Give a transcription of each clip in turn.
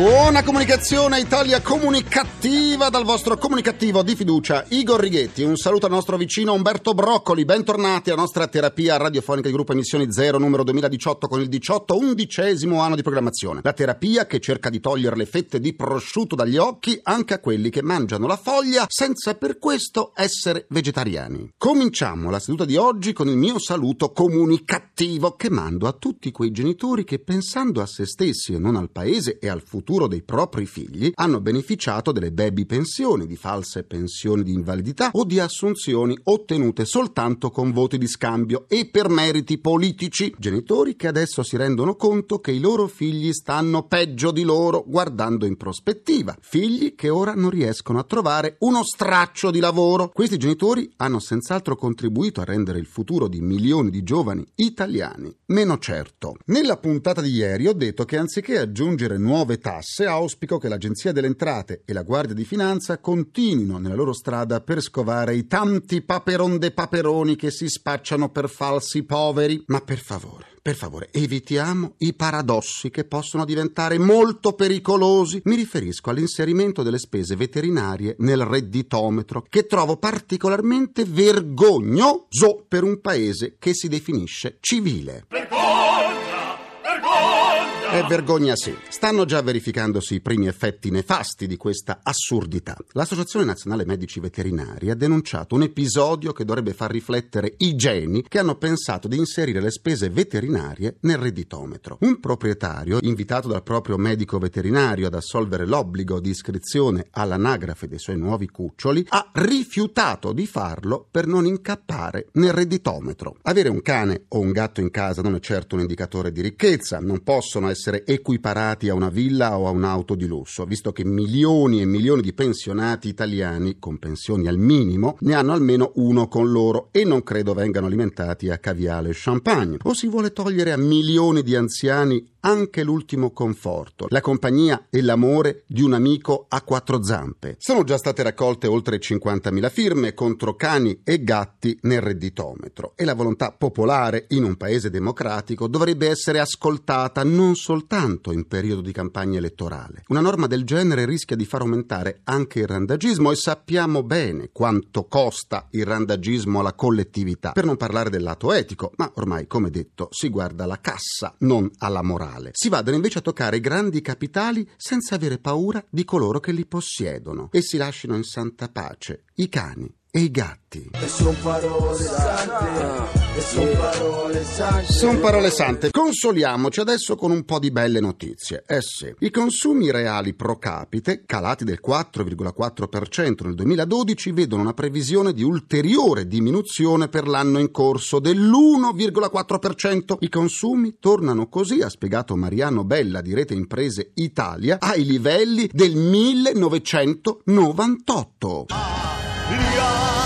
Buona comunicazione Italia comunicativa dal vostro comunicativo di fiducia Igor Righetti. Un saluto al nostro vicino Umberto Broccoli. Bentornati alla nostra terapia radiofonica di gruppo Emissioni Zero numero 2018 con il 18 undicesimo anno di programmazione. La terapia che cerca di togliere le fette di prosciutto dagli occhi anche a quelli che mangiano la foglia senza per questo essere vegetariani. Cominciamo la seduta di oggi con il mio saluto comunicativo che mando a tutti quei genitori che pensando a se stessi e non al paese e al futuro futuro dei propri figli hanno beneficiato delle baby pensioni, di false pensioni di invalidità o di assunzioni ottenute soltanto con voti di scambio e per meriti politici. Genitori che adesso si rendono conto che i loro figli stanno peggio di loro guardando in prospettiva. Figli che ora non riescono a trovare uno straccio di lavoro. Questi genitori hanno senz'altro contribuito a rendere il futuro di milioni di giovani italiani meno certo. Nella puntata di ieri ho detto che anziché aggiungere nuove tasse tasse, auspico che l'Agenzia delle Entrate e la Guardia di Finanza continuino nella loro strada per scovare i tanti paperon de paperoni che si spacciano per falsi poveri. Ma per favore, per favore, evitiamo i paradossi che possono diventare molto pericolosi. Mi riferisco all'inserimento delle spese veterinarie nel redditometro, che trovo particolarmente vergognoso per un paese che si definisce civile. È vergogna sì. Stanno già verificandosi i primi effetti nefasti di questa assurdità. L'Associazione Nazionale Medici Veterinari ha denunciato un episodio che dovrebbe far riflettere i geni che hanno pensato di inserire le spese veterinarie nel redditometro. Un proprietario, invitato dal proprio medico veterinario ad assolvere l'obbligo di iscrizione all'anagrafe dei suoi nuovi cuccioli, ha rifiutato di farlo per non incappare nel redditometro. Avere un cane o un gatto in casa non è certo un indicatore di ricchezza, non possono essere essere equiparati a una villa o a un'auto di lusso, visto che milioni e milioni di pensionati italiani con pensioni al minimo ne hanno almeno uno con loro e non credo vengano alimentati a caviale e champagne. O si vuole togliere a milioni di anziani anche l'ultimo conforto, la compagnia e l'amore di un amico a quattro zampe. Sono già state raccolte oltre 50.000 firme contro cani e gatti nel redditometro e la volontà popolare in un paese democratico dovrebbe essere ascoltata non soltanto in periodo di campagna elettorale. Una norma del genere rischia di far aumentare anche il randagismo e sappiamo bene quanto costa il randagismo alla collettività, per non parlare del lato etico, ma ormai, come detto, si guarda alla cassa, non alla morale morale. Si vadano invece a toccare i grandi capitali senza avere paura di coloro che li possiedono e si lasciano in santa pace i cani e i gatti. E son parole sante. E son parole sante. Son parole sante. Consoliamoci adesso con un po' di belle notizie. Eh sì, i consumi reali pro capite, calati del 4,4% nel 2012, vedono una previsione di ulteriore diminuzione per l'anno in corso dell'1,4%. I consumi tornano così, ha spiegato Mariano Bella di Rete Imprese Italia, ai livelli del 1998. 啊。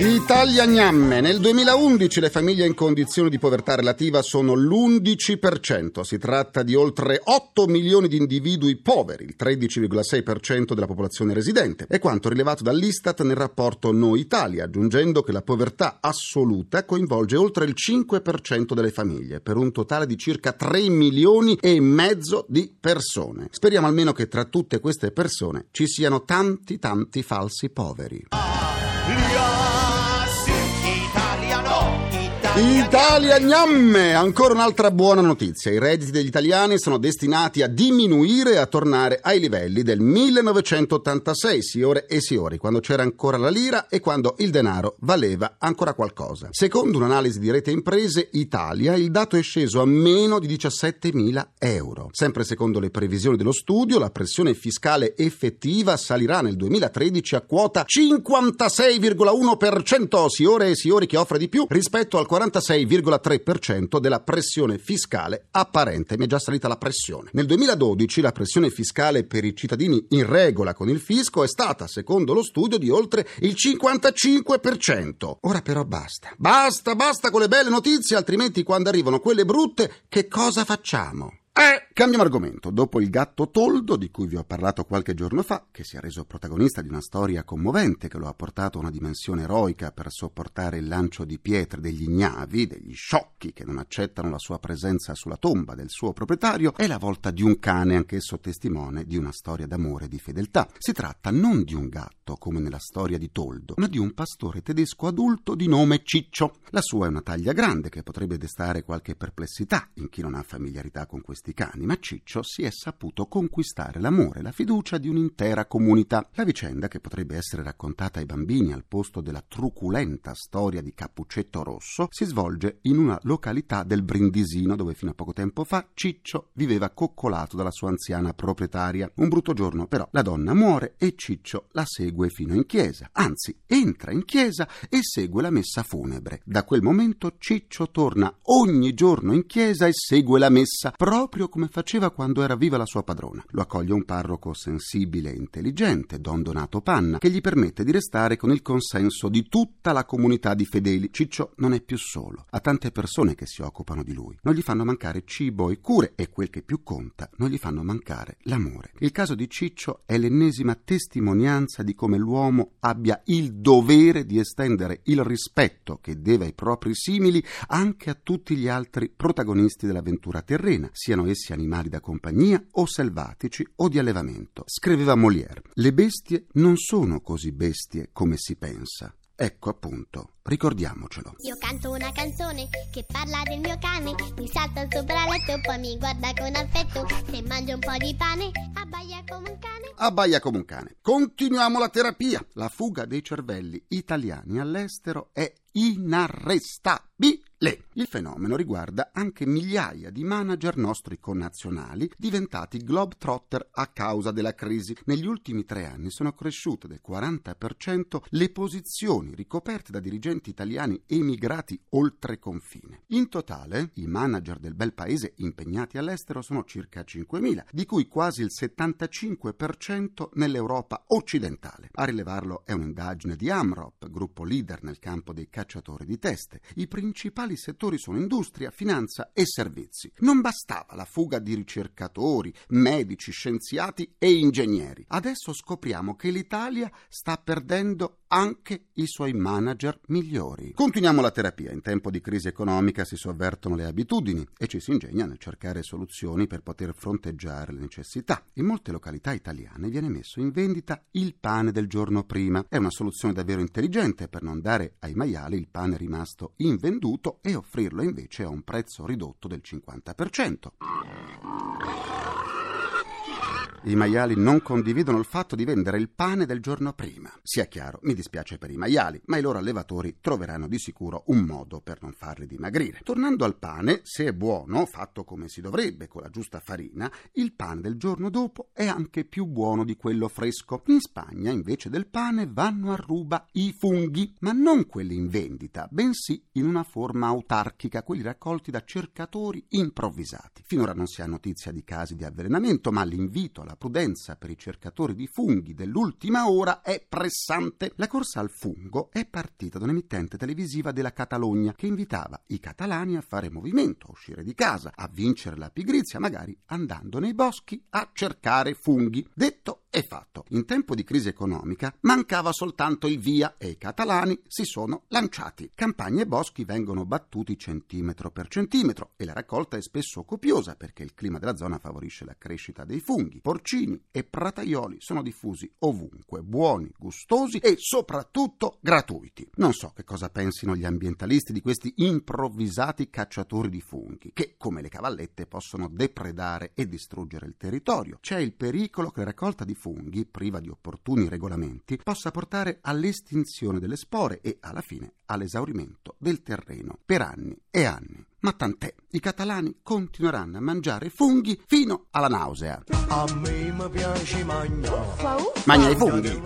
Italia gnamme. Nel 2011 le famiglie in condizioni di povertà relativa sono l'11%. Si tratta di oltre 8 milioni di individui poveri, il 13,6% della popolazione residente. È quanto rilevato dall'Istat nel rapporto No Italia, aggiungendo che la povertà assoluta coinvolge oltre il 5% delle famiglie, per un totale di circa 3 milioni e mezzo di persone. Speriamo almeno che tra tutte queste persone ci siano tanti tanti falsi poveri. Italia gnamme! Ancora un'altra buona notizia. I redditi degli italiani sono destinati a diminuire e a tornare ai livelli del 1986, signore e signori, quando c'era ancora la lira e quando il denaro valeva ancora qualcosa. Secondo un'analisi di Rete Imprese Italia, il dato è sceso a meno di 17.000 euro. Sempre secondo le previsioni dello studio, la pressione fiscale effettiva salirà nel 2013 a quota 56,1%, signore e signori, che offre di più rispetto al 40 46,3% della pressione fiscale apparente. Mi è già salita la pressione. Nel 2012 la pressione fiscale per i cittadini in regola con il fisco è stata, secondo lo studio, di oltre il 55%. Ora però basta. Basta, basta con le belle notizie, altrimenti quando arrivano quelle brutte, che cosa facciamo? Eh, cambiamo argomento. Dopo il gatto toldo, di cui vi ho parlato qualche giorno fa, che si è reso protagonista di una storia commovente che lo ha portato a una dimensione eroica per sopportare il lancio di pietre degli ignavi, degli sciocchi che non accettano la sua presenza sulla tomba del suo proprietario, è la volta di un cane, anch'esso testimone di una storia d'amore e di fedeltà. Si tratta non di un gatto, come nella storia di Toldo, ma di un pastore tedesco adulto di nome Ciccio. La sua è una taglia grande che potrebbe destare qualche perplessità in chi non ha familiarità con questi questi cani, ma Ciccio si è saputo conquistare l'amore e la fiducia di un'intera comunità. La vicenda, che potrebbe essere raccontata ai bambini al posto della truculenta storia di Cappuccetto Rosso, si svolge in una località del Brindisino dove fino a poco tempo fa Ciccio viveva coccolato dalla sua anziana proprietaria. Un brutto giorno però la donna muore e Ciccio la segue fino in chiesa, anzi entra in chiesa e segue la messa funebre. Da quel momento Ciccio torna ogni giorno in chiesa e segue la messa proprio proprio come faceva quando era viva la sua padrona. Lo accoglie un parroco sensibile e intelligente, Don Donato Panna, che gli permette di restare con il consenso di tutta la comunità di fedeli. Ciccio non è più solo, ha tante persone che si occupano di lui. Non gli fanno mancare cibo e cure e quel che più conta, non gli fanno mancare l'amore. Il caso di Ciccio è l'ennesima testimonianza di come l'uomo abbia il dovere di estendere il rispetto che deve ai propri simili anche a tutti gli altri protagonisti dell'avventura terrena, siano essi animali da compagnia o selvatici o di allevamento. Scriveva Molière, le bestie non sono così bestie come si pensa. Ecco appunto, ricordiamocelo. Io canto una canzone che parla del mio cane, mi salta sopra il letto, poi mi guarda con affetto, se mangio un po' di pane, abbaia come un cane. Abbaia come un cane. Continuiamo la terapia. La fuga dei cervelli italiani all'estero è inarrestabile. Il fenomeno riguarda anche migliaia di manager nostri connazionali diventati globetrotter a causa della crisi. Negli ultimi tre anni sono cresciute del 40% le posizioni ricoperte da dirigenti italiani emigrati oltre confine. In totale, i manager del bel paese impegnati all'estero sono circa 5.000, di cui quasi il 75% nell'Europa occidentale. A rilevarlo è un'indagine di Amrop, gruppo leader nel campo dei cacciatori di teste. I principali principali settori sono industria, finanza e servizi. Non bastava la fuga di ricercatori, medici, scienziati e ingegneri. Adesso scopriamo che l'Italia sta perdendo anche i suoi manager migliori. Continuiamo la terapia. In tempo di crisi economica si sovvertono le abitudini e ci si ingegna nel cercare soluzioni per poter fronteggiare le necessità. In molte località italiane viene messo in vendita il pane del giorno prima. È una soluzione davvero intelligente per non dare ai maiali il pane rimasto invenduto e offrirlo invece a un prezzo ridotto del 50%. I maiali non condividono il fatto di vendere il pane del giorno prima. Sia chiaro, mi dispiace per i maiali, ma i loro allevatori troveranno di sicuro un modo per non farli dimagrire. Tornando al pane, se è buono, fatto come si dovrebbe, con la giusta farina, il pane del giorno dopo è anche più buono di quello fresco. In Spagna, invece del pane, vanno a ruba i funghi, ma non quelli in vendita, bensì in una forma autarchica, quelli raccolti da cercatori improvvisati. Finora non si ha notizia di casi di avvelenamento, ma l'invito alla prudenza per i cercatori di funghi dell'ultima ora è pressante. La corsa al fungo è partita da un'emittente televisiva della Catalogna che invitava i catalani a fare movimento, a uscire di casa, a vincere la pigrizia, magari andando nei boschi a cercare funghi. Detto e fatto. In tempo di crisi economica mancava soltanto il via e i catalani si sono lanciati. Campagne e boschi vengono battuti centimetro per centimetro e la raccolta è spesso copiosa perché il clima della zona favorisce la crescita dei funghi. Porcini e prataioli sono diffusi ovunque, buoni, gustosi e soprattutto gratuiti. Non so che cosa pensino gli ambientalisti di questi improvvisati cacciatori di funghi che, come le cavallette, possono depredare e distruggere il territorio. C'è il pericolo che la raccolta di funghi, priva di opportuni regolamenti, possa portare all'estinzione delle spore e, alla fine, all'esaurimento del terreno per anni e anni. Ma tant'è, i catalani continueranno a mangiare funghi fino alla nausea. A me mi piace mangiare. Magna i funghi.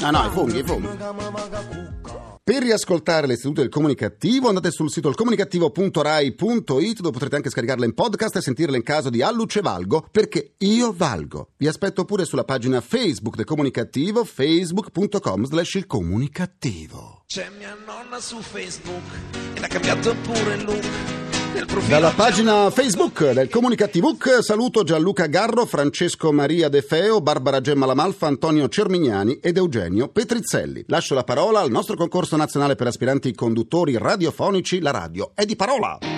No, no, i funghi, i funghi. Per riascoltare l'Istituto del Comunicativo andate sul sito ilcomunicativo.rai.it dove potrete anche scaricarla in podcast e sentirla in caso di Alluce Valgo, perché io valgo. Vi aspetto pure sulla pagina Facebook del Comunicativo, facebook.com slash il comunicativo. C'è mia nonna su Facebook e l'ha cambiato pure il look. Dalla pagina Facebook del Comunicativook saluto Gianluca Garro, Francesco Maria De Feo, Barbara Gemma Lamalfa, Antonio Cermignani ed Eugenio Petrizzelli. Lascio la parola al nostro concorso nazionale per aspiranti conduttori radiofonici, la radio è di parola.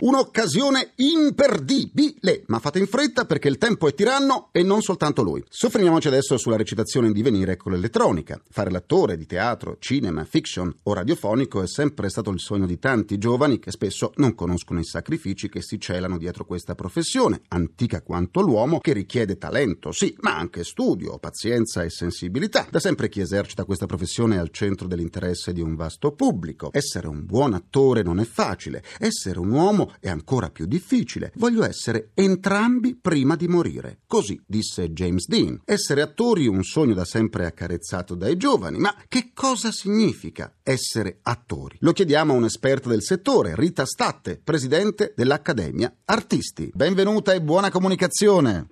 Un'occasione imperdibile, ma fate in fretta perché il tempo è tiranno e non soltanto lui. Soffermiamoci adesso sulla recitazione in divenire con l'elettronica. Fare l'attore di teatro, cinema, fiction o radiofonico è sempre stato il sogno di tanti giovani che spesso non conoscono i sacrifici che si celano dietro questa professione, antica quanto l'uomo, che richiede talento, sì, ma anche studio, pazienza e sensibilità. Da sempre chi esercita questa professione è al centro dell'interesse di un vasto pubblico. Essere un buon attore non è facile, essere un uomo è ancora più difficile. Voglio essere entrambi prima di morire. Così disse James Dean. Essere attori un sogno da sempre accarezzato dai giovani, ma che cosa significa essere attori? Lo chiediamo a un'esperta del settore, Rita Statte, presidente dell'Accademia Artisti. Benvenuta e buona comunicazione.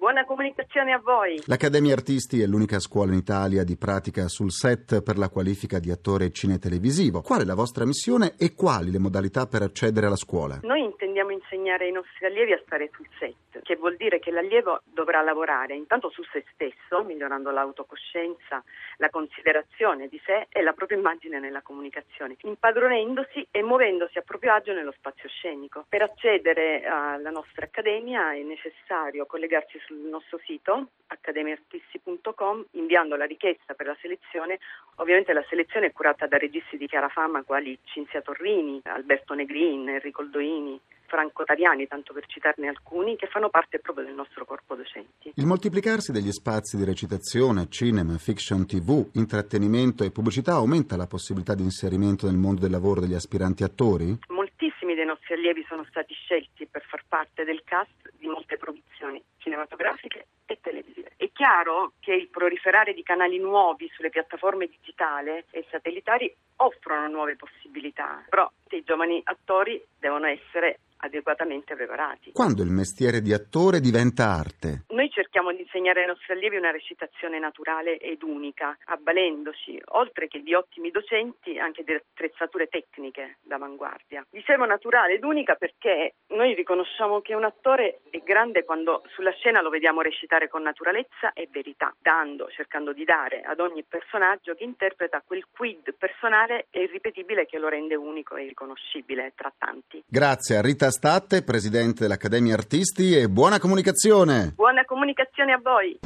Comunicazione a voi. L'Accademia Artisti è l'unica scuola in Italia di pratica sul set per la qualifica di attore cinetelevisivo. Qual è la vostra missione e quali le modalità per accedere alla scuola? Noi intendiamo insegnare ai nostri allievi a stare sul set, che vuol dire che l'allievo dovrà lavorare intanto su se stesso, migliorando l'autocoscienza, la considerazione di sé e la propria immagine nella comunicazione, impadronendosi e muovendosi a proprio agio nello spazio scenico. Per accedere alla nostra accademia è necessario collegarsi sul nostro sito accademiartisti.com inviando la richiesta per la selezione. Ovviamente la selezione è curata da registi di chiara fama quali Cinzia Torrini, Alberto Negrin, Enrico Oldoini, Franco Tariani, tanto per citarne alcuni, che fanno parte proprio del nostro corpo docenti. Il moltiplicarsi degli spazi di recitazione, cinema, fiction tv, intrattenimento e pubblicità aumenta la possibilità di inserimento nel mondo del lavoro degli aspiranti attori? Moltissimi dei nostri allievi sono stati scelti per far parte del cast di molte produzioni cinematografiche e televisive. È chiaro che il proliferare di canali nuovi sulle piattaforme digitali e satellitari offrono nuove possibilità, però i giovani attori devono essere adeguatamente preparati. Quando il mestiere di attore diventa arte? Noi cerchiamo di insegnare ai nostri allievi una recitazione naturale ed unica, avvalendoci, oltre che di ottimi docenti, anche di attrezzature tecniche d'avanguardia. Dicevo naturale ed unica perché noi riconosciamo che un attore è grande quando sulla scena lo vediamo recitare con naturalezza e verità, dando, cercando di dare ad ogni personaggio che interpreta quel quid personale e irripetibile che lo rende unico e riconoscibile tra tanti. Grazie a Rita Statte, presidente dell'Accademia Artisti e buona comunicazione. Buona comunicazione a voi.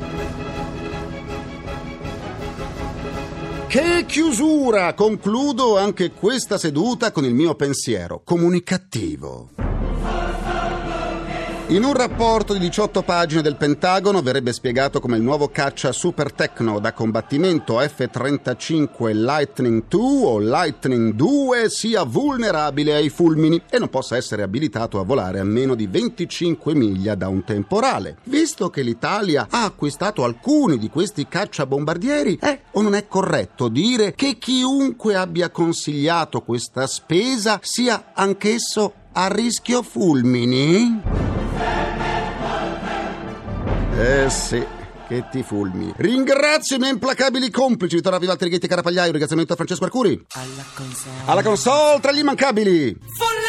Che chiusura! Concludo anche questa seduta con il mio pensiero comunicativo. In un rapporto di 18 pagine del Pentagono verrebbe spiegato come il nuovo caccia super tecno da combattimento F-35 Lightning II o Lightning 2 sia vulnerabile ai fulmini e non possa essere abilitato a volare a meno di 25 miglia da un temporale. Visto che l'Italia ha acquistato alcuni di questi cacciabombardieri, è o non è corretto dire che chiunque abbia consigliato questa spesa sia anch'esso a rischio fulmini? Eh sì, che ti fulmini. Ringrazio i miei implacabili complici, Vittorio Vivalti Righetti Carapagliaio, ringraziamento a Francesco Arcuri. Alla console. Alla console tra gli immancabili. Folletti!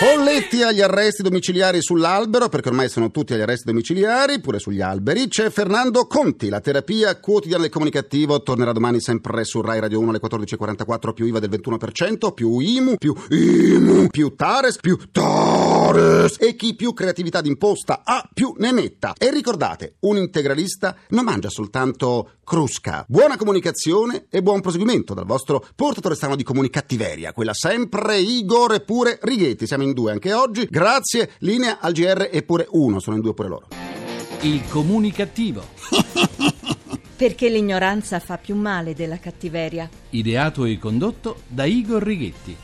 Folletti! Agli arresti domiciliari sull'albero, perché ormai sono tutti agli arresti domiciliari, pure sugli alberi. C'è Fernando Conti, la terapia quotidiana del comunicativo, tornerà domani sempre su Rai Radio 1 alle 14.44, più IVA del 21%, più IMU, più IMU, più Tares, più Tares. E chi più creatività d'imposta ha, più ne metta. E ricordate, un integralista non mangia soltanto crusca. Buona comunicazione e buon proseguimento dal vostro portatore strano di comunicattiveria, quella sempre Igor e pure Righetti. Siamo in due anche oggi. Grazie, linea al GR e pure uno, sono in due pure loro. Il comunicativo. Perché l'ignoranza fa più male della cattiveria. Ideato e condotto da Igor Righetti.